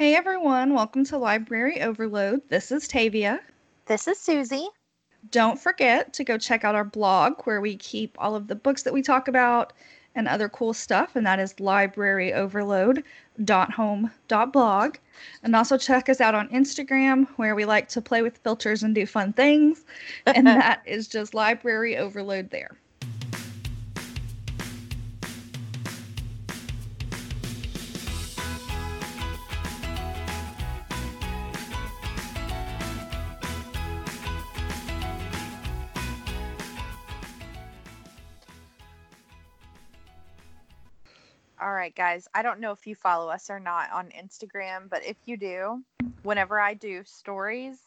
Hey everyone, welcome to Library Overload. This is Tavia. This is Susie. Don't forget to go check out our blog where we keep all of the books that we talk about and other cool stuff, and that is libraryoverload.home.blog. And also check us out on Instagram where we like to play with filters and do fun things, and that is just Library Overload there. Right, guys. I don't know if you follow us or not on Instagram, but if you do, whenever I do stories,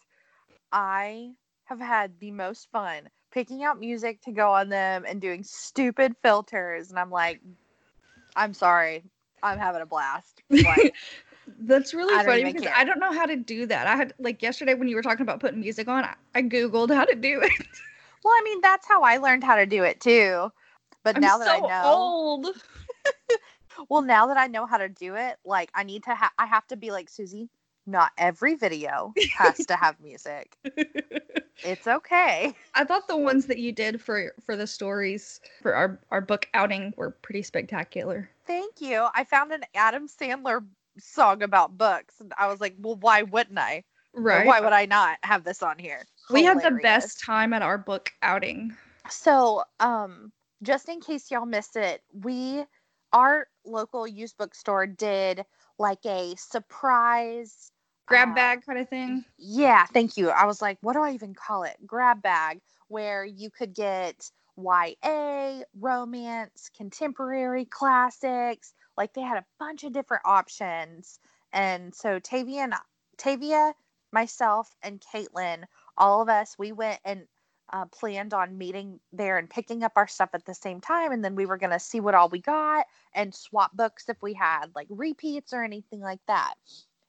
I have had the most fun picking out music to go on them and doing stupid filters. And I'm like, I'm sorry. I'm having a blast. Like, That's really funny because care. I don't know how to do that. I had like yesterday when you were talking about putting music on, I, I googled how to do it. well, I mean, that's how I learned how to do it too. But I'm now that I know, old. well, now that I know how to do it, like I need to have, I have to be like Susie. Not every video has to have music. It's okay. I thought the ones that you did for for the stories for our our book outing were pretty spectacular. Thank you. I found an Adam Sandler song about books, and I was like, well, why wouldn't I? Or Right. Why would I not have this on here? we had the best time at our book outing. So, um, just in case y'all missed it, we our local used bookstore did like a surprise Grab uh, bag kind of thing. Yeah, thank you. I was like, what do I even call it? Grab bag, where you could get YA, romance, contemporary classics. Like they had a bunch of different options. And so Tavia and Tavia, myself, and Caitlin, all of us, we went and uh, planned on meeting there and picking up our stuff at the same time. And then we were going to see what all we got and swap books if we had like repeats or anything like that.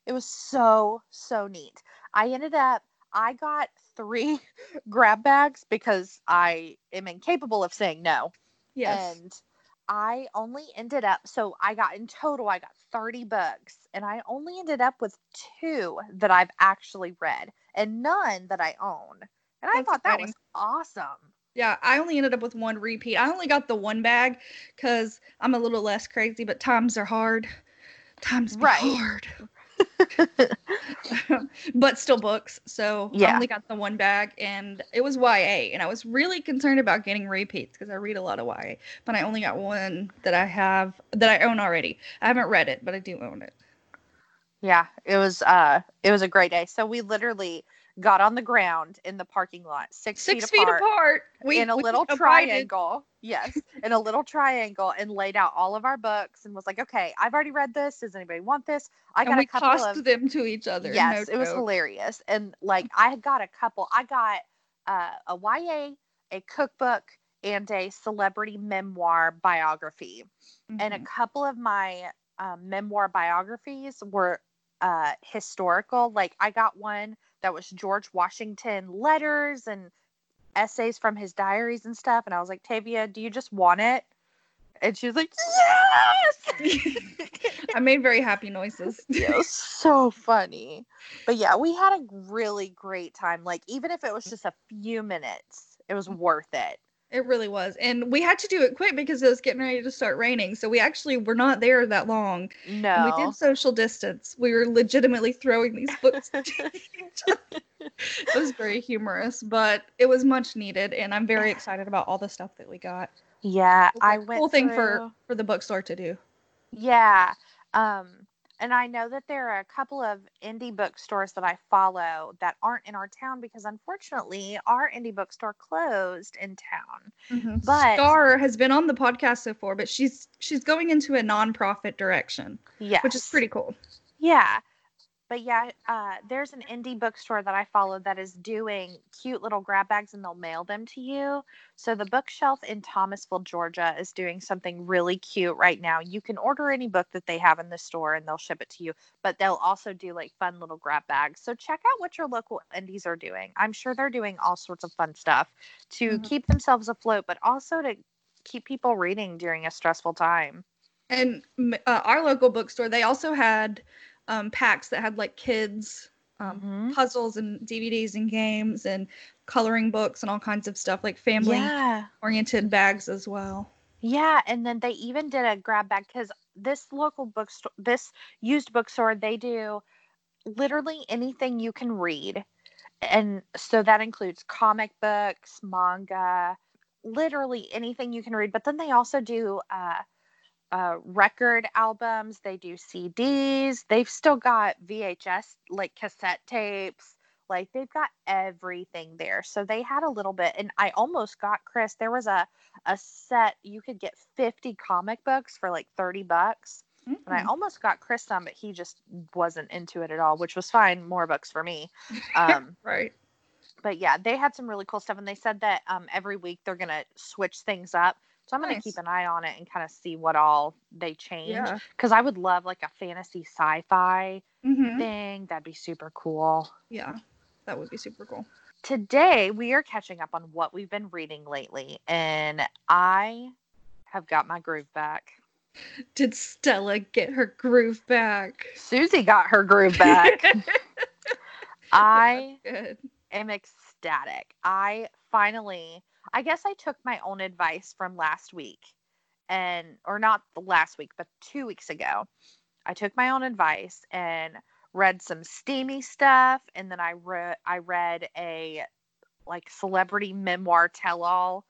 It was so, so neat. I ended up, I got three grab bags because I am incapable of saying no. Yes. And I only ended up, so I got in total, I got 30 books, and I only ended up with two that I've actually read and none that I own. And I That's thought that was awesome. yeah, I only ended up with one repeat. I only got the one bag because I'm a little less crazy, but times are hard. Times Right. hard. but still books. So yeah. I only got the one bag and it was YA. And I was really concerned about getting repeats because I read a lot of YA. But I only got one that I have that I own already. I haven't read it, but I do own it. Yeah, it was uh it was a great day. So we literally got on the ground in the parking lot, six, Six feet, feet apart. apart. We, in a we little triangle. Yes, in a little triangle, and laid out all of our books and was like, "Okay, I've already read this. Does anybody want this? I And got we a couple tossed of them to each other. yes, no it was joke. hilarious. And like, I had got a couple. I got uh, a YA, a cookbook, and a celebrity memoir biography. And a Mhm. couple of my um, memoir biographies were uh, historical. Like, I got one that was George Washington letters and essays from his diaries and stuff. And I was like, Tavia, do you just want it? And she was like, Yes! I made very happy noises. it was so funny. But yeah, we had a really great time. Like, even if it was just a few minutes, it was worth it. It really was. And we had to do it quick because it was getting ready to start raining. So we actually were not there that long. And No. we did social distance. We were legitimately throwing these books at each other. It was very humorous, but it was much needed. And I'm very excited about all the stuff that we got. yeah, It was a I went cool thing through- for for the bookstore to do. Yeah. Um, and I know that there are a couple of indie bookstores that I follow that aren't in our town because unfortunately our indie bookstore closed in town. Mm-hmm. But- Star has been on the podcast so far, but she's she's going into a nonprofit direction, Yes. which is pretty cool. Yeah. But yeah, uh, there's an indie bookstore that I follow that is doing cute little grab bags and they'll mail them to you. So the bookshelf in Thomasville, Georgia is doing something really cute right now. You can order any book that they have in the store and they'll ship it to you, but they'll also do like fun little grab bags. So check out what your local indies are doing. I'm sure they're doing all sorts of fun stuff to Mhm. keep themselves afloat, but also to keep people reading during a stressful time. And uh, our local bookstore, they also had um, packs that had like kids um, Mhm. puzzles and DVDs and games and coloring books and all kinds of stuff like family Yeah. oriented bags as well. Yeah, and then they even did a grab bag because this local bookstore, this used bookstore, they do literally anything you can read. And so that includes comic books, manga, literally anything you can read. But then they also do uh, uh, record albums, they do CDs, they've still got VHS, like cassette tapes. Like they've got everything there. So they had a little bit, and I almost got Chris. There was a a set you could get 50 comic books for like 30 bucks and i Mm. almost got chris some but he just wasn't into it at all which was fine more books for me um, right. but yeah they had some really cool stuff and they said that um, every week they're gonna switch things up so i'm gonna keep an eye on it and kind of see what all they change Yeah. because i would love like a fantasy sci-fi hmm thing that'd be super cool Yeah. That would be super cool. today we are catching up on what we've been reading lately and i have got my groove back Did Stella get her groove back? susie got her groove back i am ecstatic i finally i guess i took my own advice from last week and or not the last week but two weeks ago. I took my own advice and read some steamy stuff and then i read i read a like celebrity memoir tell all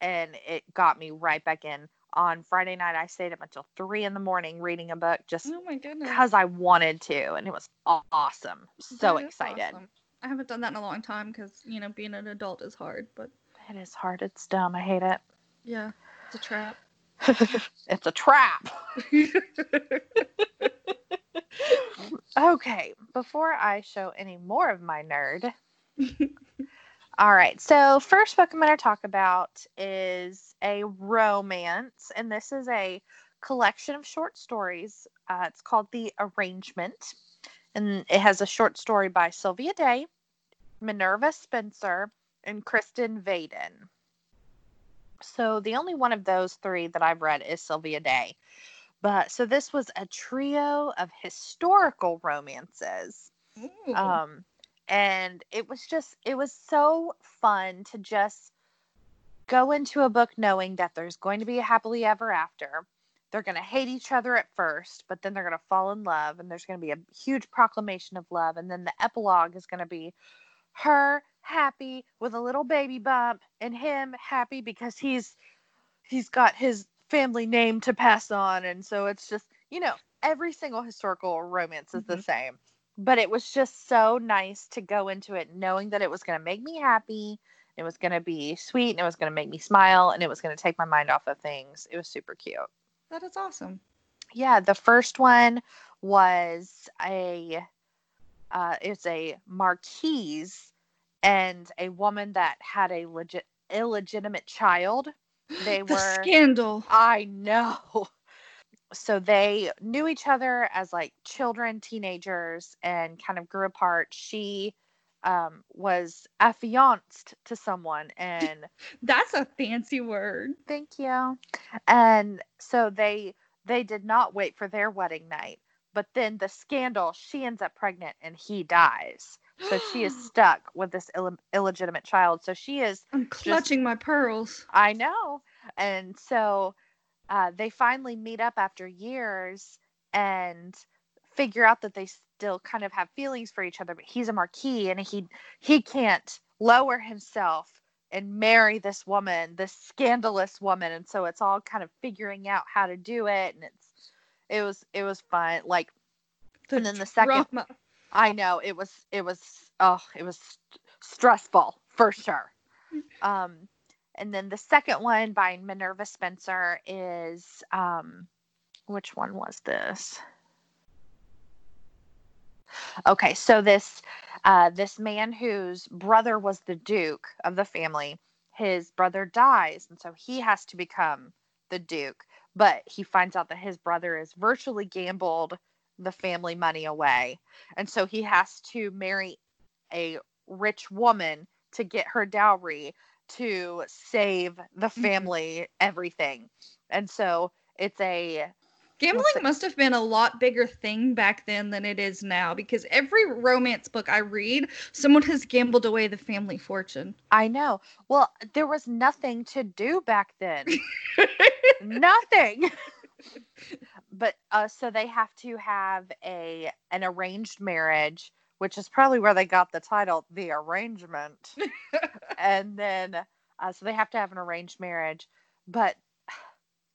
and it got me right back in. On friday night i stayed up until three in the morning reading a book just Oh because i wanted to and it was awesome. So excited. awesome. I haven't done that in a long time because you know being an adult is hard, but it is hard. It's dumb. I hate it. Yeah, it's a trap. it's a trap. Okay. Before i show any more of my nerd. All right. So first book i'm going to talk about is a romance and this is a collection of short stories. Uh, it's called the arrangement and it has a short story by sylvia day minerva spencer and kristin vayden. So the only one of those three that i've read is sylvia day. But so this was a trio of historical romances. Ooh. um and it was just it was so fun to just go into a book knowing that there's going to be a happily ever after. They're going to hate each other at first but then they're going to fall in love and there's going to be a huge proclamation of love and then the epilogue is going to be her happy with a little baby bump and him happy because he's he's got his family name to pass on and so it's just you know every single historical romance is the Mhm. same but it was just so nice to go into it knowing that it was going to make me happy it was going to be sweet and it was going to make me smile and it was going to take my mind off of things it was super cute that is awesome. yeah the first one was a uh, it's a marquise and a woman that had a legit illegitimate child they the were scandal. I know. So they knew each other as like children, teenagers, and kind of grew apart. She um, was affianced to someone, and That's a fancy word. thank you. And so they they did not wait for their wedding night. But then the scandal, she ends up pregnant, and he dies. So she is stuck with this Ill- illegitimate child. So she is I'm clutching my pearls. I know. And so uh, they finally meet up after years and figure out that they still kind of have feelings for each other. But he's a marquis and he he can't lower himself and marry this woman, this scandalous woman. And so it's all kind of figuring out how to do it. And it's it was it was fun. Like And then the second- drama. I know it was it was oh it was st- stressful for sure. Um, and then the second one by Minerva Spencer is um, which one was this? Okay, so this uh, this man whose brother was the duke of the family, his brother dies, and so he has to become the duke. But he finds out that his brother is virtually gambled the family money away, and so he has to marry a rich woman to get her dowry to save the mm-hmm. family everything. And so it's a Gambling it- must have been a lot bigger thing back then than it is now because every romance book I read, someone has gambled away the family fortune. I know. Well, there was nothing to do back then. nothing. but uh, so they have to have a an arranged marriage, which is probably where they got the title, The Arrangement. and then uh, so they have to have an arranged marriage, but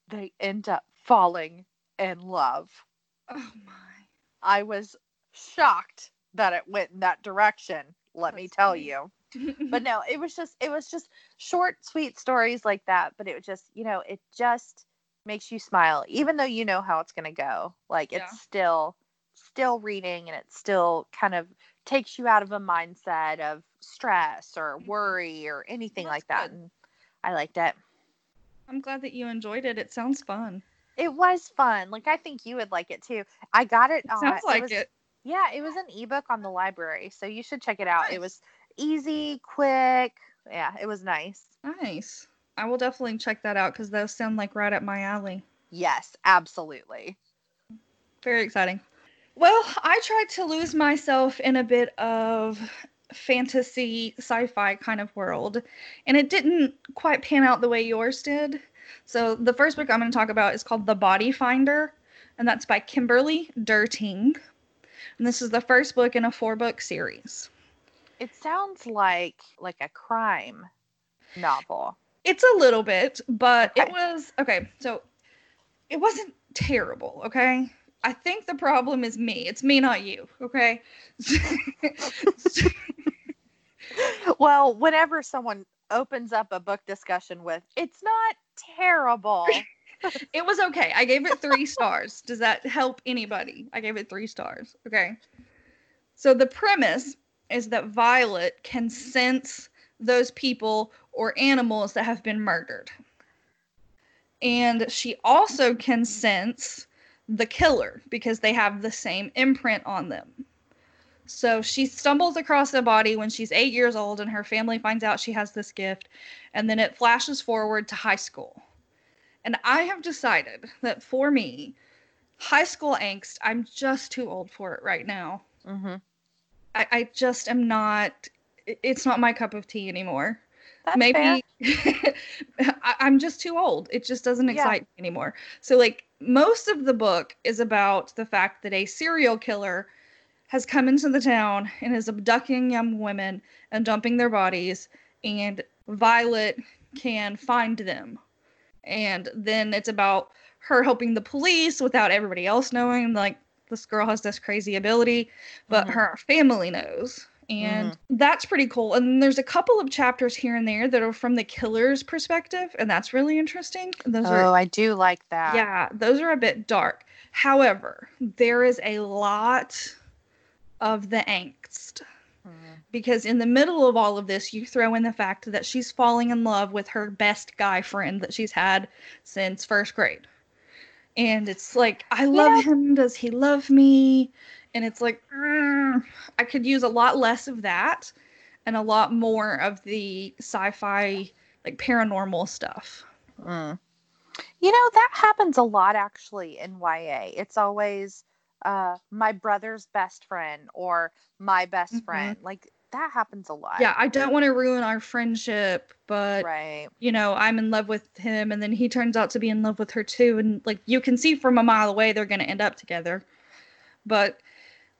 they end up falling in love. Oh my. I was shocked that it went in that direction. Let me tell funny. you. But no, it was just it was just short, sweet stories like that. But it was just you know it just makes you smile, even though you know how it's gonna go. Like it's still still reading, and it still kind of takes you out of a mindset of stress or Mhm. worry or anything Well, like that. good. And I liked it. I'm glad that you enjoyed it. It sounds fun. It was fun. Like I think you would like it too. I got it. uh, Sounds like was- it. Yeah, it was an ebook on the library, so you should check it out. It was easy, quick. Yeah, it was nice. Nice. I will definitely check that out because those sound like right up my alley. Yes, absolutely. Very exciting. Well, I tried to lose myself in a bit of fantasy sci-fi kind of world, and it didn't quite pan out the way yours did. So the first book I'm going to talk about is called The Body Finder, and that's by Kimberly Derting. And this is the first book in a four-book series. It sounds like like a crime novel. It's a little bit, but it was okay. So it wasn't terrible. Okay. I think the problem is me. It's me, not you. Okay. Well, whenever someone opens up a book discussion with, it's not terrible. it was okay. I gave it three stars. Does that help anybody? I gave it three stars. Okay. So the premise is that Violet can sense those people or animals that have been murdered. And she also can sense the killer because they have the same imprint on them. So she stumbles across a body when she's eight years old, and her family finds out she has this gift. And then it flashes forward to high school. And I have decided that for me, high school angst, I'm just too old for it right now. hmm I, I just am not, it's not my cup of tea anymore. That's Maybe. I, I'm just too old. It just doesn't Yeah. excite me anymore. So, like, most of the book is about the fact that a serial killer has come into the town and is abducting young women and dumping their bodies, and Violet can find them. And then it's about her helping the police without everybody else knowing, like, this girl has this crazy ability, but Mhm. her family knows. And that's pretty cool. And there's a couple of chapters here and there that are from the killer's perspective, and that's really interesting. Those Oh, are I do like that. yeah, those are a bit dark. However, there is a lot of the angst Mhm. because in the middle of all of this, you throw in the fact that she's falling in love with her best guy friend that she's had since first grade. And it's like, I love know- him. Does he love me? And it's like, mm, I could use a lot less of that and a lot more of the sci fi, like paranormal stuff. Mm. You know, that happens a lot actually in YA. It's always uh, my brother's best friend or my best Mhm. friend. Like that happens a lot. Yeah, I don't want to ruin our friendship, but Right. you know, I'm in love with him and then he turns out to be in love with her too and like you can see from a mile away they're going to end up together. But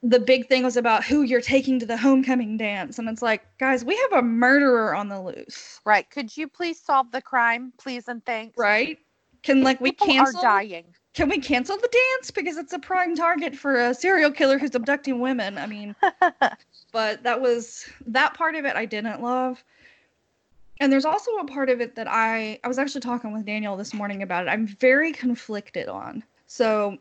the big thing was about who you're taking to the homecoming dance and it's like, guys, we have a murderer on the loose, Right. Could you please solve the crime, please and thanks? right? Can like we People cancel are dying. Can we cancel the dance because it's a prime target for a serial killer who's abducting women? I mean, but that was that part of it I didn't love. And there's also a part of it that I I was actually talking with Daniel this morning about it. I'm very conflicted on. So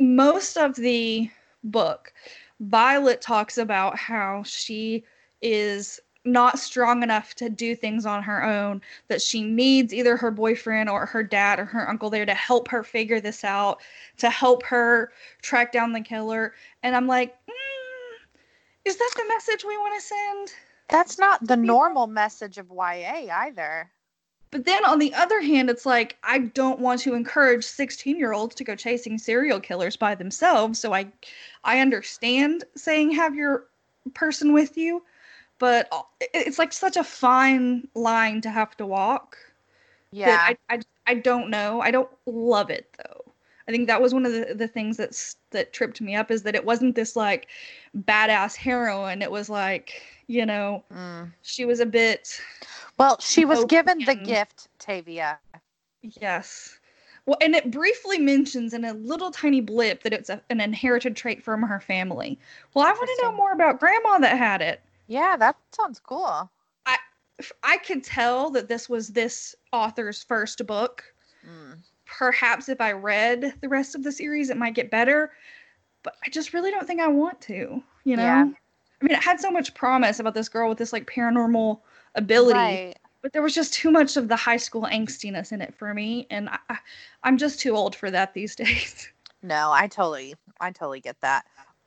most of the book, Violet talks about how she is not strong enough to do things on her own, that she needs either her boyfriend or her dad or her uncle there to help her figure this out, to help her track down the killer. And I'm like, mm, is that the message we want to send? That's not the normal message of YA either. But then on the other hand, it's like I don't want to encourage 16-year-olds to go chasing serial killers by themselves. So I I understand saying have your person with you, but it's like such a fine line to have to walk. Yeah. I, I I don't know. I don't love it though. I think that was one of the, the things that's that tripped me up is that it wasn't this like badass heroine. It was like, you know, Mm. she was a bit Well, she was given the gift, Tavia. Yes. Well, and it briefly mentions in a little tiny blip that it's a, an inherited trait from her family. Well, I want to know more about grandma that had it. Yeah, that sounds cool. I I could tell that this was this author's first book. Mm. Perhaps if I read the rest of the series, it might get better. But I just really don't think I want to. You know. Yeah. I mean, it had so much promise about this girl with this like paranormal ability. Right. but there was just too much of the high school angstiness in it for me and I, I, i'm just too old for that these days No, I totally, I totally get that.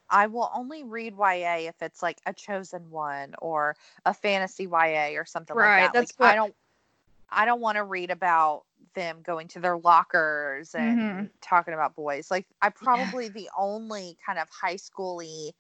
I will only read YA if it's like a chosen one or a fantasy YA or something Right, like that. that's like, I don't, I don't want to read about them going to their lockers and Mhm. talking about boys. Like, I probably the only kind of high schooly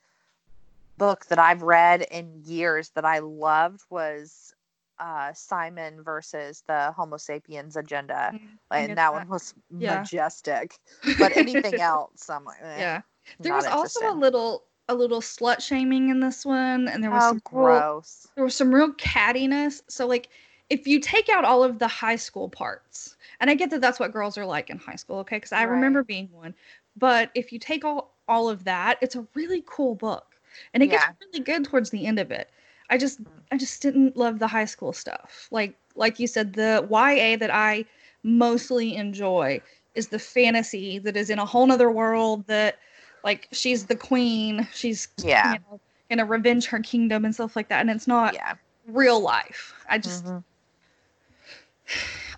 book that I've read in years that I loved was uh, Simon versus the Homo sapiens agenda. I and that, one was Yeah. majestic. But anything else, I'm like, eh, yeah there was also a little a little slut shaming in this one and there was oh, some real, gross. there was some real cattiness so like if you take out all of the high school parts and i get that that's what girls are like in high school okay because i remember being one but if you take all all of that it's a really cool book and it Yeah. gets really good towards the end of it i just i just didn't love the high school stuff like like you said the ya that i mostly enjoy is the fantasy that is in a whole nother world that like she's the queen she's Yeah. you know, gonna revenge her kingdom and stuff like that and it's not Yeah. real life i just Mhm.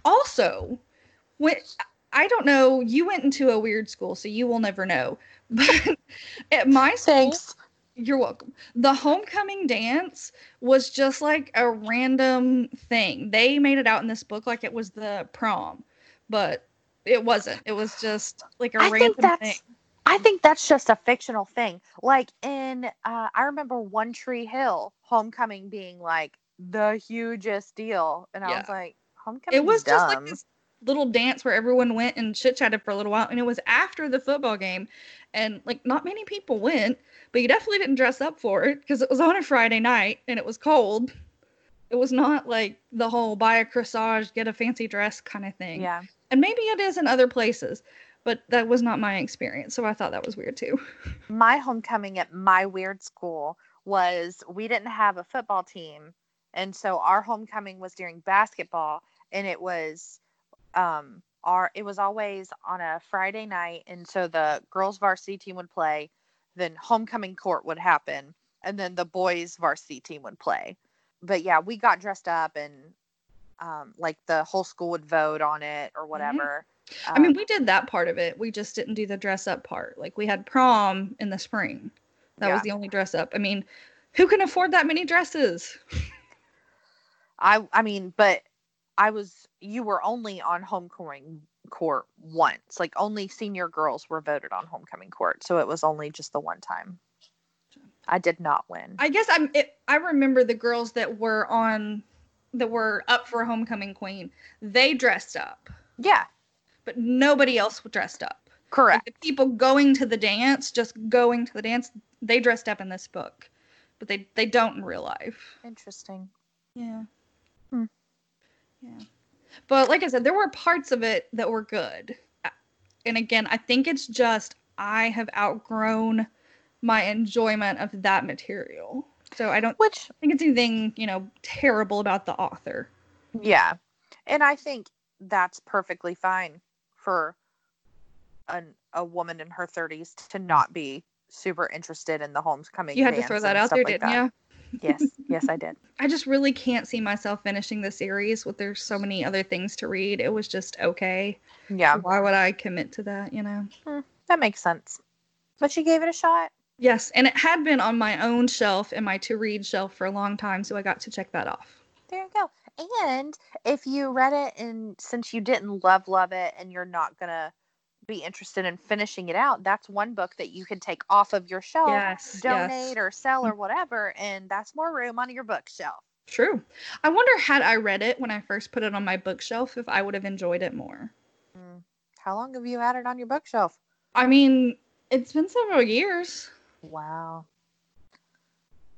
also when i don't know you went into a weird school so you will never know but at my school Thanks. You're welcome the homecoming dance was just like a random thing they made it out in this book like it was the prom but it wasn't it was just like a I random thing I think that's just a fictional thing. Like in uh I remember One Tree Hill homecoming being like the hugest deal. And I was like, homecoming. it was just like this little dance where everyone went and chit chatted for a little while and it was after the football game and like not many people went but you definitely didn't dress up for it because it was on a friday night and it was cold. It was not like the whole buy a corsage get a fancy dress kind of thing. Yeah. and maybe it is in other places but that was not my experience so i thought that was weird too. My homecoming at my weird school was we didn't have a football team and so our homecoming was during basketball and it was um our it was always on a friday night and so the girls varsity team would play then homecoming court would happen and then the boys varsity team would play. But yeah we got dressed up and um like the whole school would vote on it or whatever. I mean Um, we did that part of it. We just didn't do the dress up part. Like we had prom in the spring. That was the only dress up. I mean who can afford that many dresses? I I mean, but I was you were only on homecoming court once. Like only senior girls were voted on homecoming court, so it was only just the one time. I did not win. I guess I'm. It, I remember the girls that were on, that were up for homecoming queen. They dressed up, yeah, but nobody else dressed up. Like, correct. the people going to the dance, just going to the dance, they dressed up in this book, but they they don't in real life. Interesting. Yeah. Hmm. Yeah. But like I said, there were parts of it that were good. And again, I think it's just I have outgrown my enjoyment of that material. So I don't Which I think it's anything, you know, terrible about the author. yeah, and I think that's perfectly fine for an a woman in her thirties to not be super interested in the homecoming. You had to throw that out there, like didn't you? Yes, yes, I did. I just really can't see myself finishing the series with there's so many other things to read. It was just okay. Yeah, Why would I commit to that, you know? Hmm. that makes sense. But you gave it a shot. Yes, and it had been on my own shelf and my to read shelf for a long time, so I got to check that off. There you go. And if you read it and since you didn't love love it and you're not gonna be interested in finishing it out, that's one book that you can take off of your shelf, Yes. donate yes. or sell or whatever, and that's more room on your bookshelf. True. I wonder had I read it when I first put it on my bookshelf if I would have enjoyed it more. Mm. How long have you had it on your bookshelf? I mean, it's been several years. Wow.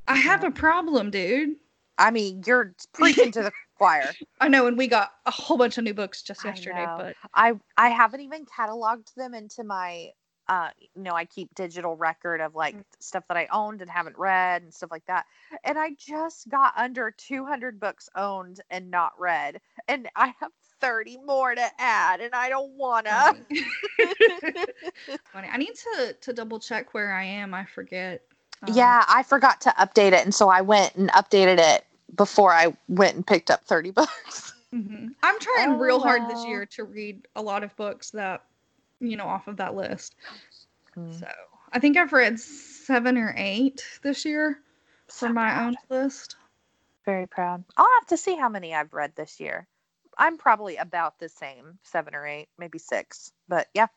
I have a problem, dude. I mean, you're preaching to the choir. I know, and we got a whole bunch of new books just yesterday, know. but I I haven't even cataloged them into my uh you know, I keep digital record of like Mm. stuff that I owned and haven't read and stuff like that. And I just got under 200 books owned and not read. And I have 30 more to add and I don't funny. Funny. I need to to double check where I am. I forget. Um, yeah, I forgot to update it and so I went and updated it before I went and picked up 30 books. mhm. I'm trying Oh, real hard this year to read a lot of books that you know off of that list. Mm. So I think I've read seven or eight this year So for my proud. own list. Very proud. I'll have to see how many I've read this year. I'm probably about the same, seven or eight, maybe six. But yeah.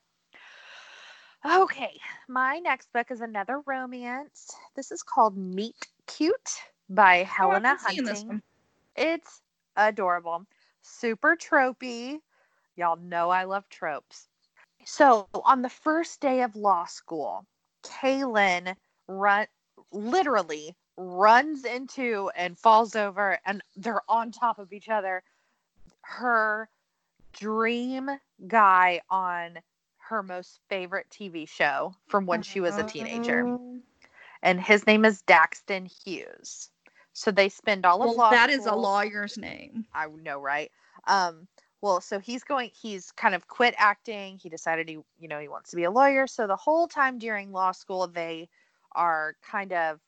Okay, my next book is another romance. This is called Meet Cute by Helena been seeing this Hunting. It's adorable, super tropey. Y'all know I love tropes. So, on the first day of law school, Kaylin run literally runs into and falls over, and they're on top of each other. Her dream guy on her most favorite TV show from when she was a teenager, Oh. and his name is Daxton Hughes. So they spend all of Well, law that is a lawyer's name. I know, right? Um, well, so he's going, he's kind of quit acting. He decided he, you know, he wants to be a lawyer. So the whole time during law school, they are kind of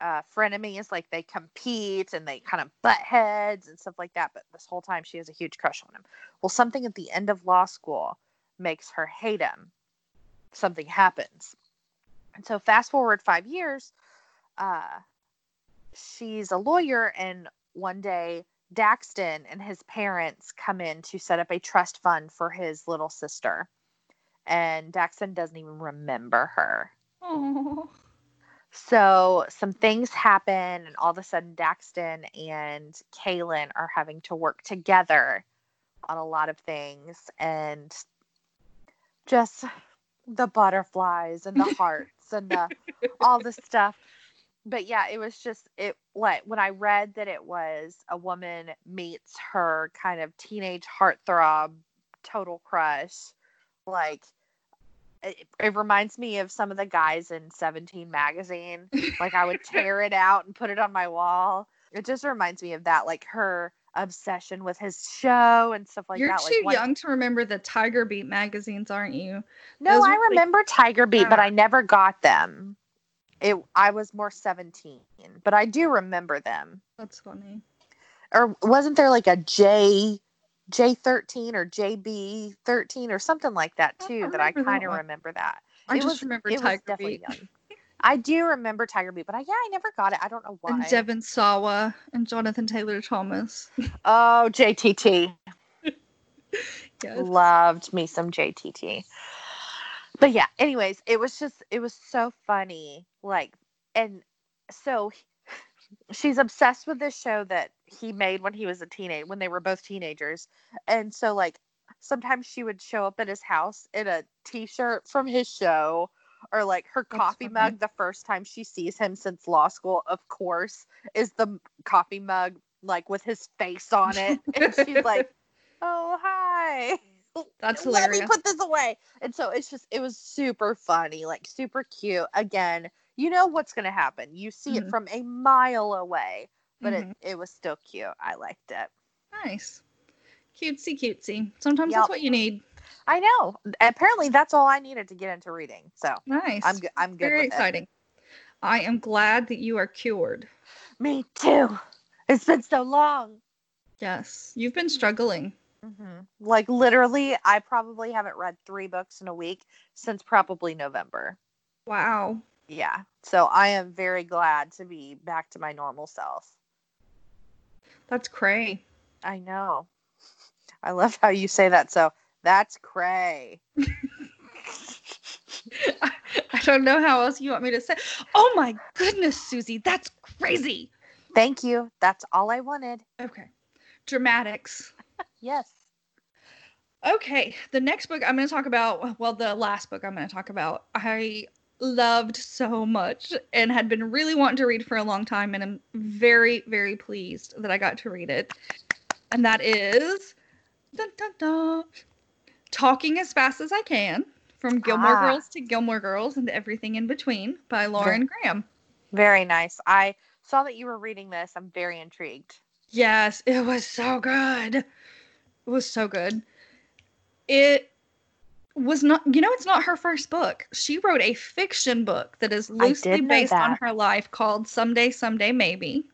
uh, frenemies, like they compete and they kind of butt heads and stuff like that. But this whole time, she has a huge crush on him. Well, something at the end of law school makes her hate him. Something happens. And so, fast forward five years, uh, she's a lawyer, and one day Daxton and his parents come in to set up a trust fund for his little sister. And Daxton doesn't even remember her. Oh. So some things happen, and all of a sudden, Daxton and Kaylin are having to work together on a lot of things. And just the butterflies and the hearts and the all the stuff but yeah, it was just it like when I read that it was a woman meets her kind of teenage heartthrob, total crush, like it, it reminds me of some of the guys in 17 magazine. Like I would tear it out and put it on my wall. It just reminds me of that, like her obsession with his show and stuff like that. You're too like young to remember the Tiger Beat magazines, aren't you? No, Those I were, like- remember Tiger Beat, but Ah. I never got them. It I was more 17, but I do remember them. That's funny. or wasn't there like a J J thirteen or JB thirteen or something like that too don't that I kind of remember that. I It just was- remember it was Tiger definitely Beat. I do remember Tiger Beat, but I, yeah, I never got it. I don't know why. and Devin Sawa and Jonathan Taylor Thomas. oh, JTT. yes. Loved me some JTT. But yeah, anyways, it was just it was so funny. Like and so she's obsessed with this show that he made when he was a teenager when they were both teenagers. And so like sometimes she would show up at his house in a t-shirt from his show or like her coffee mug the first time she sees him since law school of course is the coffee mug like with his face on it and she's like oh hi That's hilarious. let me put this away and so it's just it was super funny like super cute again you know what's going to happen you see it Mhm. from a mile away but Mhm. it, it was still cute i liked it Nice. Cutesy cutesy. Sometimes Yep. that's what you need. i know apparently that's all i needed to get into reading so Nice. i'm good i'm good Very exciting. I am glad that you are cured. me too it's been so long Yes. You've been struggling. Hmm like literally i probably haven't read three books in a week since probably november Wow. yeah so i am very glad to be back to my normal self That's cray. I know. I love how you say that. So that's cray. I, I don't know how else you want me to say. Oh my goodness, Susie, that's crazy. Thank you. That's all I wanted. Okay. Dramatics. Yes. Okay, the next book I'm going to talk about, well, the last book I'm going to talk about, I loved so much and had been really wanting to read for a long time, and I'm very, very pleased that I got to read it. And that is dun, dun, dun, Talking as Fast as I Can from Gilmore Ah. Girls to Gilmore Girls and Everything in Between by Lauren Graham. Very nice. I saw that you were reading this. I'm very intrigued. Yes, it was so good. It was so good. It was not, you know, it's not her first book. She wrote a fiction book that is loosely based on her life called Someday, Someday, Maybe.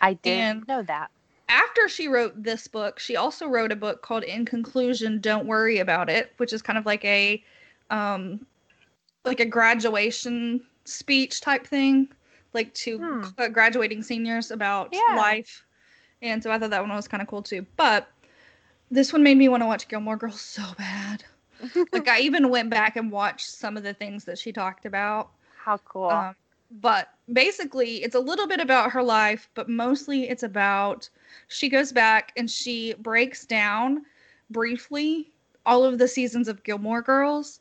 I did And- know that. After she wrote this book, she also wrote a book called In Conclusion, Don't Worry About It, which is kind of like a um like a graduation speech type thing, like to Hmm. graduating seniors about Yeah. life. And so I thought that one was kind of cool too. But this one made me want to watch Gilmore Girls so bad. Like I even went back and watched some of the things that she talked about. How cool. Um, but basically, it's a little bit about her life, but mostly it's about she goes back and she breaks down briefly all of the seasons of Gilmore Girls.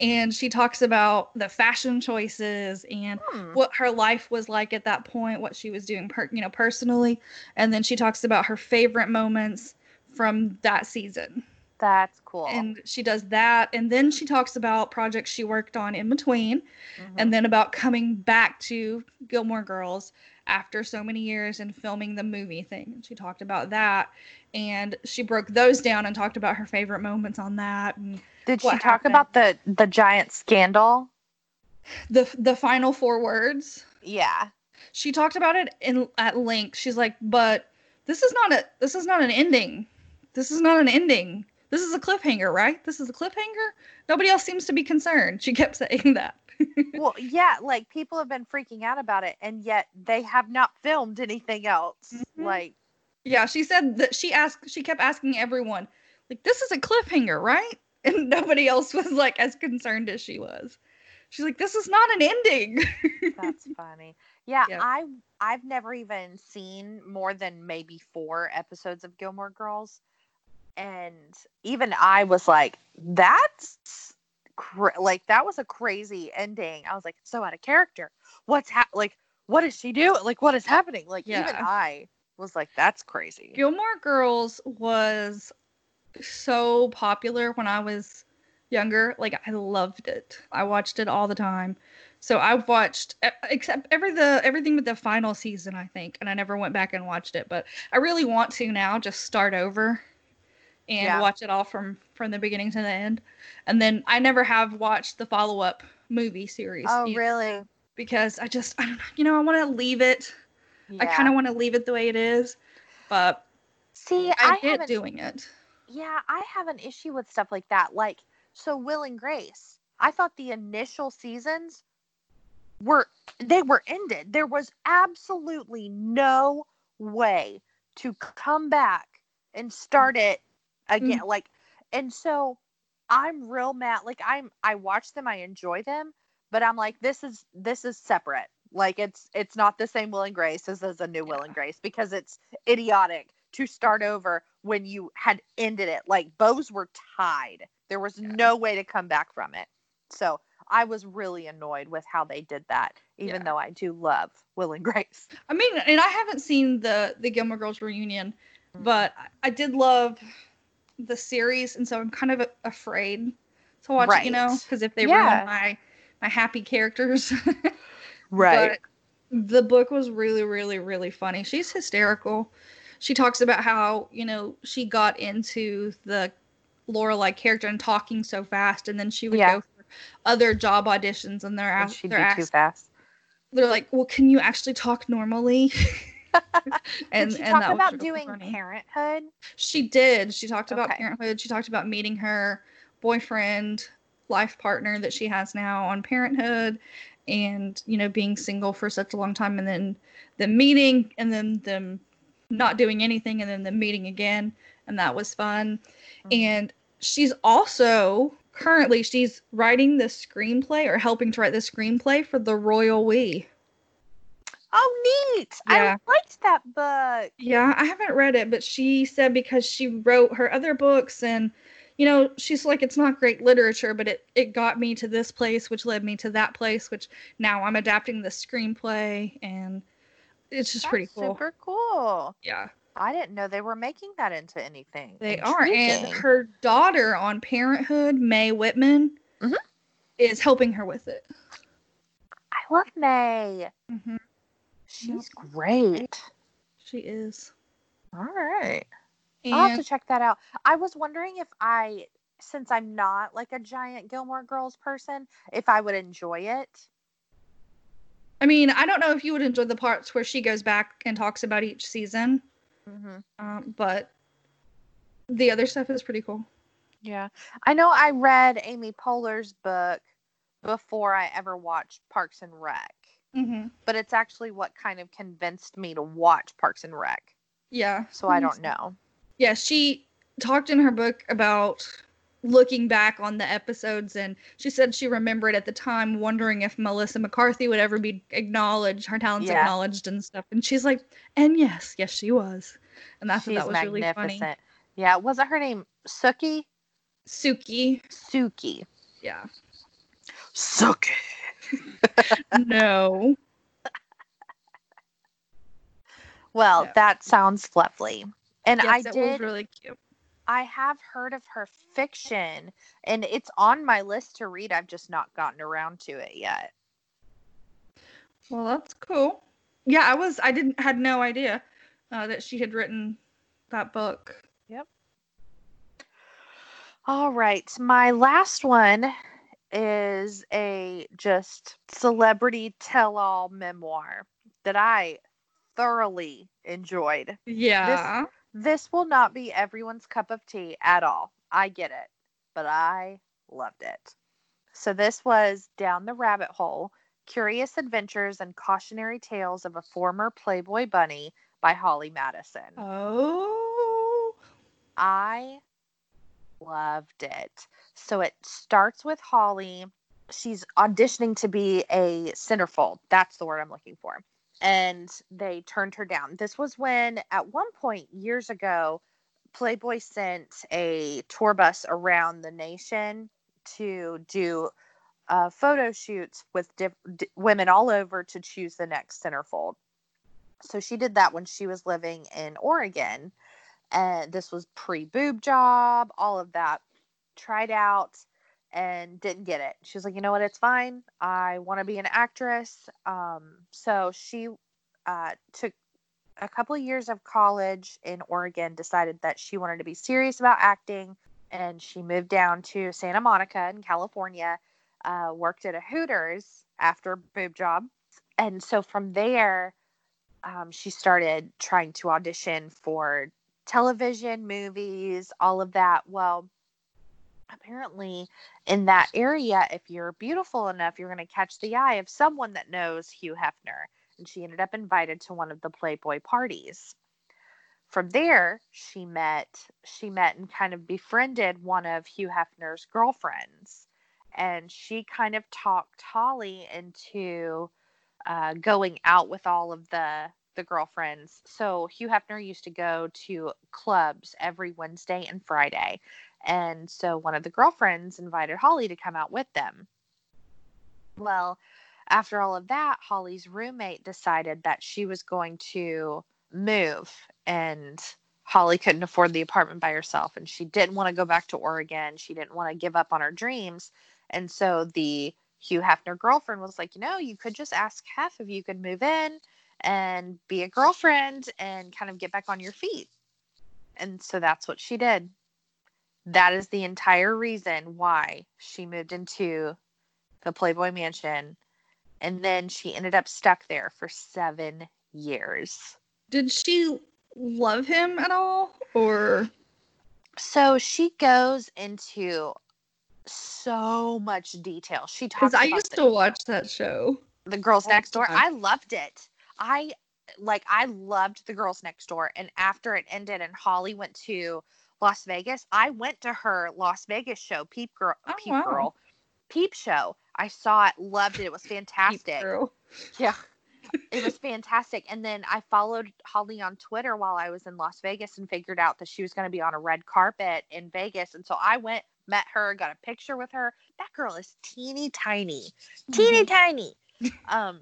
And she talks about the fashion choices and Hmm. what her life was like at that point, what she was doing, per, you know, personally, and then she talks about her favorite moments from that season That's cool. and she does that and then she talks about projects she worked on in between Mhm. and then about coming back to Gilmore Girls after so many years and filming the movie thing. And she talked about that and she broke those down and talked about her favorite moments on that and did she talk happened. about the the giant scandal? the the final four words. Yeah. She talked about it in at length. She's like, "But this is not a this is not an ending. This is not an ending. This is a cliffhanger, right? This is a cliffhanger. Nobody else seems to be concerned." She kept saying that. well, yeah, like people have been freaking out about it, and yet they have not filmed anything else. Mhm. Like, Yeah, she said that she asked she kept asking everyone, like, this is a cliffhanger, right? And nobody else was like as concerned as she was. She's like, this is not an ending. that's funny. Yeah, Yeah. I I've never even seen more than maybe four episodes of Gilmore Girls, and even I was like, that's cra- like that was a crazy ending. I was like, so out of character. What's hap like? What does she do? Like, what is happening? Like, even I was like, that's crazy. Gilmore Girls was so popular when I was younger. Like I loved it. I watched it all the time. So I've watched except every the everything but the final season, I think, and I never went back and watched it. But I really want to now. Just start over and Yeah. watch it all from from the beginning to the end. And then I never have watched the follow up movie series. Oh, either, really? Because I just I don't know. You know, I want to leave it. I kind of want to leave it the way it is. But see. I, I, get doing it. Yeah, I have an issue with stuff like that. Like, so Will and Grace, I thought the initial seasons were they were ended. There was absolutely no way to come back and start it again. Like, and so I'm real mad. Like, I'm I watch them, I enjoy them, but I'm like, this is this is separate. Like, it's it's not the same Will and Grace as, as a new Will and Grace because it's idiotic to start over when you had ended it. Like bows were tied. There was Yeah. no way to come back from it. So I was really annoyed with how they did that, even Yeah. though I do love Will and Grace. I mean, and I haven't seen the the Gilmore Girls reunion, Mm. but I did love the series, and so I'm kind of afraid to watch it. You know, because if they Yeah. ruin my my happy characters, But the book was really, really, really funny. She's hysterical. She talks about how you know she got into the Lorelai character and talking so fast, and then she would Yeah. go for other job auditions, and they're asked, she'd they're be asked too fast. they're like, "Well, can you actually talk normally?" and did she and talk about doing funny. parenthood? She did. She talked about Okay. parenthood. She talked about meeting her boyfriend, life partner that she has now on Parenthood, and you know being single for such a long time, and then them meeting, and then them not doing anything and then them meeting again, and that was fun. Mhm. And she's also currently she's writing the screenplay or helping to write the screenplay for the Royal We. Oh, neat! Yeah. I liked that book. Yeah, I haven't read it, but she said because she wrote her other books and you know, she's like it's not great literature, but it it got me to this place which led me to that place which now I'm adapting the screenplay and it's just pretty cool. Super cool. Yeah. I didn't know they were making that into anything. They are and her daughter on Parenthood, Mae Whitman, Mhm. is helping her with it. I love Mae. hmm She's great. She is. All right. I'll have to check that out. I was wondering if I, since I'm not like a giant Gilmore Girls person, if I would enjoy it. I mean, I don't know if you would enjoy the parts where she goes back and talks about each season, Mm-hmm. um, but the other stuff is pretty cool. Yeah. I know I read Amy Poehler's book before I ever watched Parks and Rec, hmm but it's actually what kind of convinced me to watch Parks and Rec. Yeah. So I don't know. Yeah, she talked in her book about looking back on the episodes, and she said she remembered at the time wondering if Melissa McCarthy would ever be acknowledged, her talents Yeah. acknowledged and stuff. And she's like, and yes, yes, she was. And that's that was really funny. Yeah. Wasn't her name Sookie? Sookie. Sookie. Yeah. Sookie. no. Well, that sounds lovely. And yes, I it did was really cute. I have heard of her fiction and it's on my list to read. I've just not gotten around to it yet. Well, that's cool. Yeah, I was. I didn't had no idea uh, that she had written that book. Yep. All right. My last one is a just celebrity tell all memoir that I thoroughly enjoyed. Yeah. This will not be everyone's cup of tea at all. I get it, but I loved it. So, this was Down the Rabbit Hole Curious Adventures and Cautionary Tales of a Former Playboy Bunny by Holly Madison. Oh. I loved it. So, it starts with Holly. She's auditioning to be a centerfold. That's the word I'm looking for and they turned her down. This was when, at one point years ago, Playboy sent a tour bus around the nation to do uh, photo shoots with diff- d- women all over to choose the next centerfold. So she did that when she was living in Oregon. And this was pre boob job, all of that. Tried out and didn't get it. She was like, you know what, it's fine. I want to be an actress. Um, so she uh, took a couple of years of college in Oregon, decided that she wanted to be serious about acting, and she moved down to Santa Monica in California, uh, worked at a Hooters after boob job. And so from there, um, she started trying to audition for television, movies, all of that. Well, apparently in that area, if you're beautiful enough, you're going to catch the eye of someone that knows Hugh Hefner. And she ended up invited to one of the Playboy parties. From there, she met she met and kind of befriended one of Hugh Hefner's girlfriends, and she kind of talked Holly into uh, going out with all of the the girlfriends. So Hugh Hefner used to go to clubs every Wednesday and Friday, and so one of the girlfriends invited Holly to come out with them. Well, after all of that, Holly's roommate decided that she was going to move and Holly couldn't afford the apartment by herself and she didn't want to go back to Oregon. She didn't want to give up on her dreams. And so the Hugh Hefner girlfriend was like, you know, you could just ask Hef if you could move in and be a girlfriend and kind of get back on your feet. And so that's what she did. That is the entire reason why she moved into the Playboy Mansion. And then she ended up stuck there for seven years. Did she love him at all? Or So she goes into so much detail. She talks because I used the, to watch that show. the girls next door. I loved it. I like I loved the girls next door. And after it ended and Holly went to Las Vegas, I went to her Las Vegas show, Peep Girl, Oh, Peep wow. Girl, Peep Show. I saw it, loved it. It was fantastic. Yeah. It was fantastic. And then I followed Holly on Twitter while I was in Las Vegas and figured out that she was going to be on a red carpet in Vegas. And so I went, met her, got a picture with her. That girl is teeny tiny, teeny tiny. Um,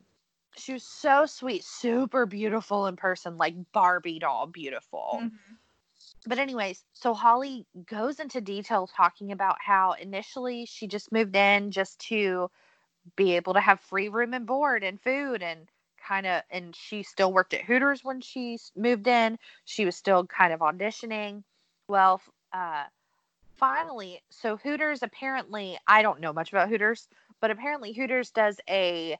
she was so sweet, super beautiful in person, like Barbie doll beautiful Mhm. but anyways, so Holly goes into detail talking about how initially she just moved in just to be able to have free room and board and food and kind of and she still worked at Hooters when she moved in. She was still kind of auditioning. Well, uh finally, so Hooters apparently, I don't know much about Hooters, but apparently Hooters does a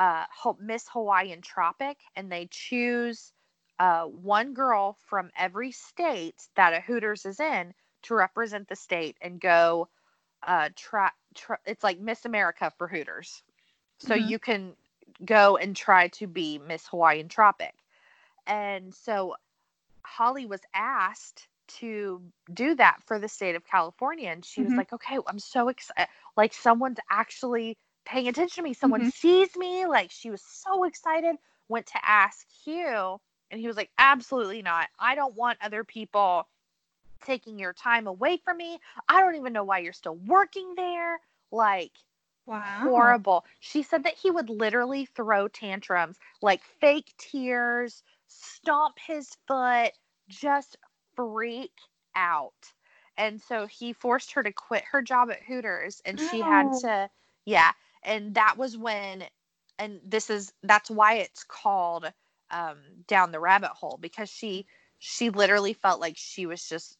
uh Miss Hawaiian Tropic and they choose uh, one girl from every state that a Hooters is in to represent the state and go uh, try, try it's like Miss America for Hooters. So Mhm. you can go and try to be Miss Hawaiian Tropic. And so Holly was asked to do that for the state of California. And she was Mhm. like, okay, I'm so excited. Like someone's actually paying attention to me. Someone Mhm. sees me. Like she was so excited. Went to ask Hugh, and he was like, absolutely not. I don't want other people taking your time away from me. I don't even know why you're still working there. Like, Wow. horrible. She said that he would literally throw tantrums, like fake tears, stomp his foot, just freak out. And so he forced her to quit her job at Hooters and she had to yeah, and that was when and this is that's why it's called um down the rabbit hole because she she literally felt like she was just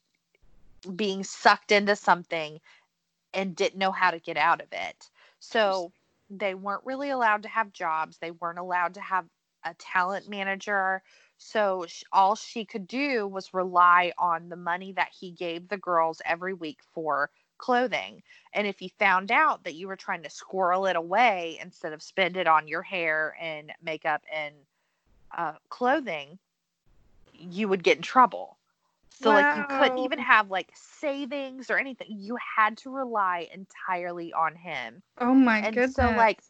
being sucked into something and didn't know how to get out of it. So they weren't really allowed to have jobs. They weren't allowed to have a talent manager. So all she could do was rely on the money that he gave the girls every week for clothing. And if you found out that you were trying to squirrel it away instead of spend it on your hair and makeup and uh, clothing, you would get in trouble. So like you couldn't even have like savings or anything. You had to rely entirely on him. Oh my and goodness. so like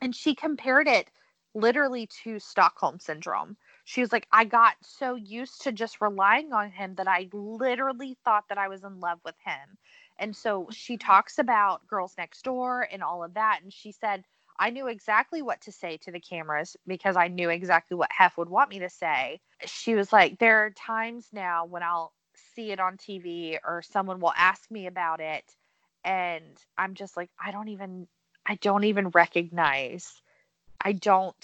and she compared it literally to Stockholm syndrome. She was like I got so used to just relying on him that I literally thought that I was in love with him. And so she talks about girls next door and all of that and she said I knew exactly what to say to the cameras because I knew exactly what Hef would want me to say. She was like, There are times now when I'll see it on TV or someone will ask me about it. And I'm just like, I don't even, I don't even recognize. I don't,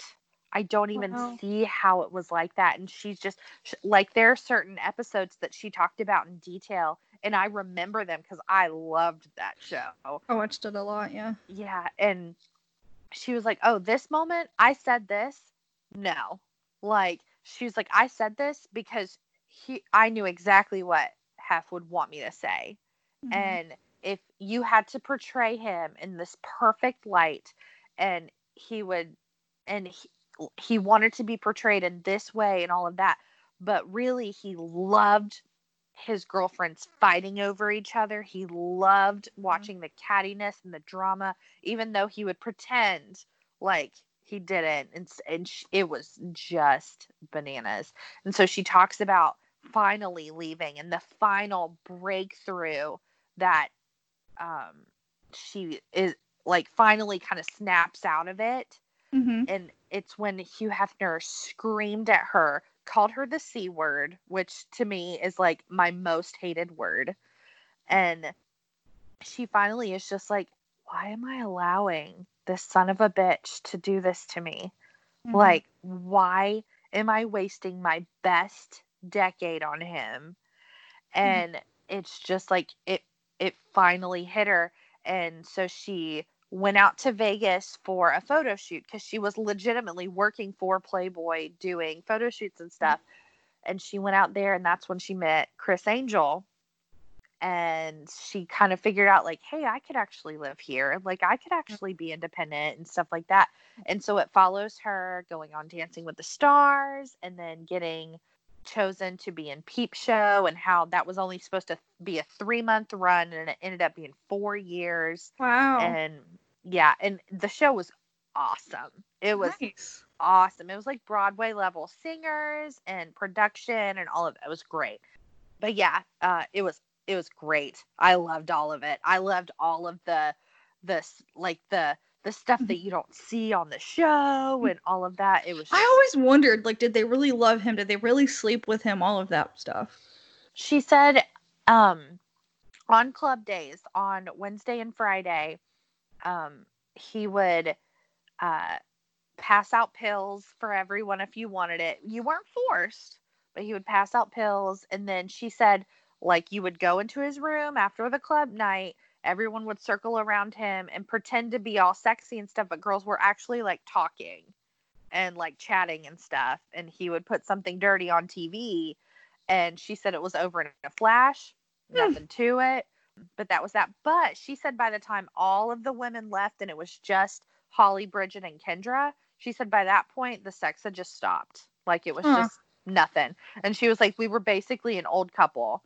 I don't even Wow. see how it was like that. And she's just like, there are certain episodes that she talked about in detail. And I remember them because I loved that show I watched it a lot, yeah. yeah and she was like oh this moment i said this no like she was like i said this because he i knew exactly what hef would want me to say Mhm. and if you had to portray him in this perfect light and he would and he, he wanted to be portrayed in this way and all of that but really he loved his girlfriends fighting over each other. He loved watching the cattiness and the drama even though he would pretend like he didn't and, and sh- it was just bananas. And so she talks about finally leaving and the final breakthrough that um she is like finally kind of snaps out of it. Mhm. and it's when Hugh Hefner screamed at her, called her the C word, which to me is like my most hated word. And she finally is just like, why am I allowing this son of a bitch to do this to me? Mhm. Like, why am I wasting my best decade on him? And it's just like it it finally hit her. And so she went out to Vegas for a photo shoot because she was legitimately working for Playboy doing photo shoots and stuff. And she went out there and that's when she met Criss Angel. and she kind of figured out like hey i could actually live here like i could actually be independent and stuff like that and so it follows her going on dancing with the stars and then getting chosen to be in peep show and how that was only supposed to be a three month run and it ended up being four years Wow. and yeah and the show was awesome it was nice. awesome. It was like Broadway level singers and production and all of it. It was great. But yeah, uh, it was it was great. I loved all of it. I loved all of the this like the the stuff that you don't see on the show and all of that. It was. I always wondered, like, did they really love him? Did they really sleep with him? All of that stuff. she said um on club days on Wednesday and Friday, um, he would uh pass out pills for everyone if you wanted it. You weren't forced, but he would pass out pills and then she said like you would go into his room after the club night, everyone would circle around him and pretend to be all sexy and stuff, but girls were actually like talking and like chatting and stuff and he would put something dirty on TV and she said it was over in a flash, Hmm. nothing to it. But that was that. But she said by the time all of the women left and it was just Holly, Bridget, and Kendra, she said by that point the sex had just stopped. Like it was Huh. just nothing. And she was like, we were basically an old couple.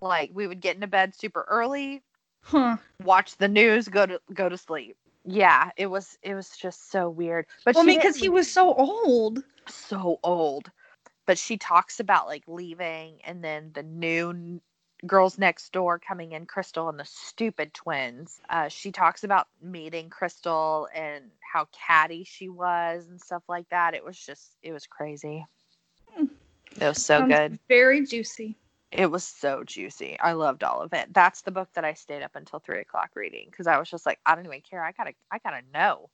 Like we would get into bed super early, Huh. watch the news, go to go to sleep. Yeah, it was it was just so weird. But Well, because he was so old. so old. But she talks about like leaving and then the new girls next door coming in, Crystal and the stupid twins. Uh, she talks about meeting Crystal and how catty she was and stuff like that. It was just, it was crazy. Hmm. It was so Sounds good. Very juicy. It was so juicy. I loved all of it. That's the book that I stayed up until three o'clock reading because I was just like, I don't even care. I gotta, I gotta know.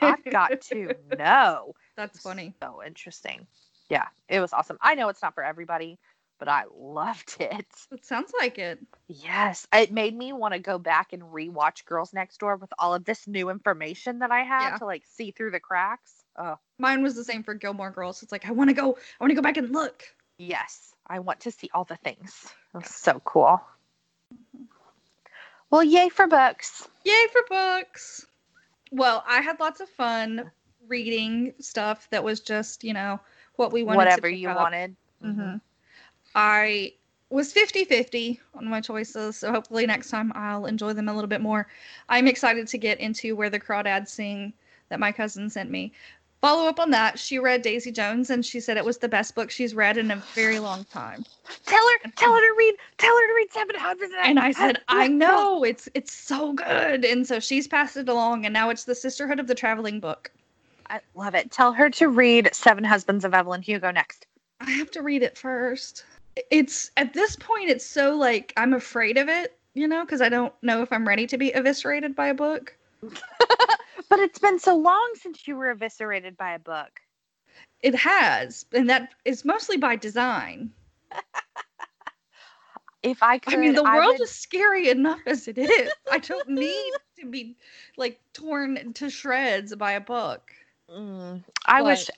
I've got to know. That's funny. So interesting. Yeah, it was awesome. I know it's not for everybody, but I loved it. It sounds like it. Yes, it made me want to go back and rewatch Girls Next Door with all of this new information that I had Yeah. to like see through the cracks. Oh, Mine was the same for Gilmore Girls. It's like I want to go. I want to go back and look. yes. I want to see all the things. It was so cool. Well, yay for books. Yay for books. Well, I had lots of fun reading stuff that was just, you know, what we wanted. to Whatever you up. wanted. Mhm. I was 50 50 on my choices, so hopefully next time I'll enjoy them a little bit more. I'm excited to get into Where the Crawdads Sing that my cousin sent me. Follow up on that, she read Daisy Jones and she said it was the best book she's read in a very long time. Tell her, tell her to read, tell her to read Seven Husbands. And I said, I know, it's it's so good. And so she's passed it along and now it's the Sisterhood of the Traveling Book. I love it. Tell her to read Seven Husbands of Evelyn Hugo next. I have to read it first. It's at this point it's so like I'm afraid of it, you know, because I don't know if I'm ready to be eviscerated by a book. But it's been so long since you were eviscerated by a book. It has, and that is mostly by design. If I could, I mean, the world would- is scary enough as it is. I don't need to be like torn to shreds by a book. Mm, I But- wish,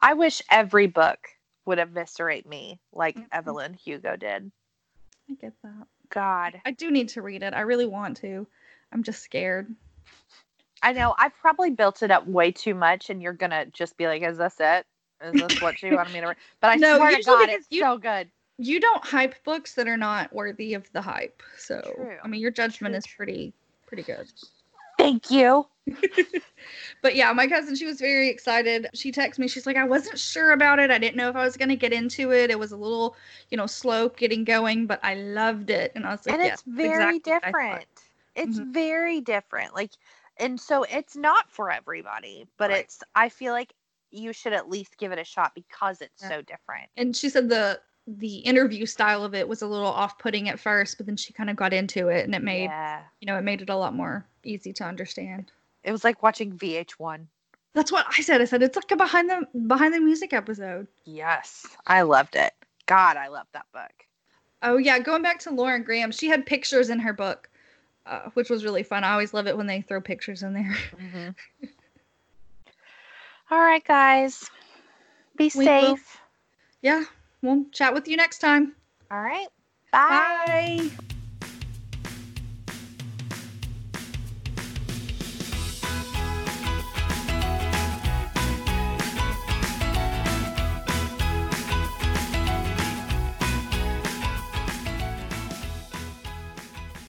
I wish every book would eviscerate me like Mhm. Evelyn Hugo did. I get that. God, I do need to read it. I really want to. I'm just scared. I know I've probably built it up way too much, and you're gonna just be like, "Is this it? Is this what you wanted me to read?" But I No, swear to God, it's you- so good. You don't hype books that are not worthy of the hype. So, True. I mean, your judgment True, is pretty pretty good. Thank you. But yeah, my cousin, she was very excited. She texted me. She's like, I wasn't sure about it. I didn't know if I was going to get into it. It was a little, you know, slow getting going, but I loved it. And I was like, and yeah, it's that's very exactly what I thought." different. It's Mhm. very different. Like, and so it's not for everybody, but Right. it's. I feel like you should at least give it a shot because it's Yeah. so different. And she said the the interview style of it was a little off-putting at first, but then she kind of got into it, and it made yeah, you know it made it a lot more easy to understand. it was like watching VH1. That's what I said. I said it's like a behind the behind the music episode. Yes, I loved it. God, I loved that book. Oh yeah, going back to Lauren Graham, she had pictures in her book, uh, which was really fun. I always love it when they throw pictures in there. Mm-hmm. All right, guys, be We will. safe. yeah, we'll chat with you next time. All right, bye. Bye.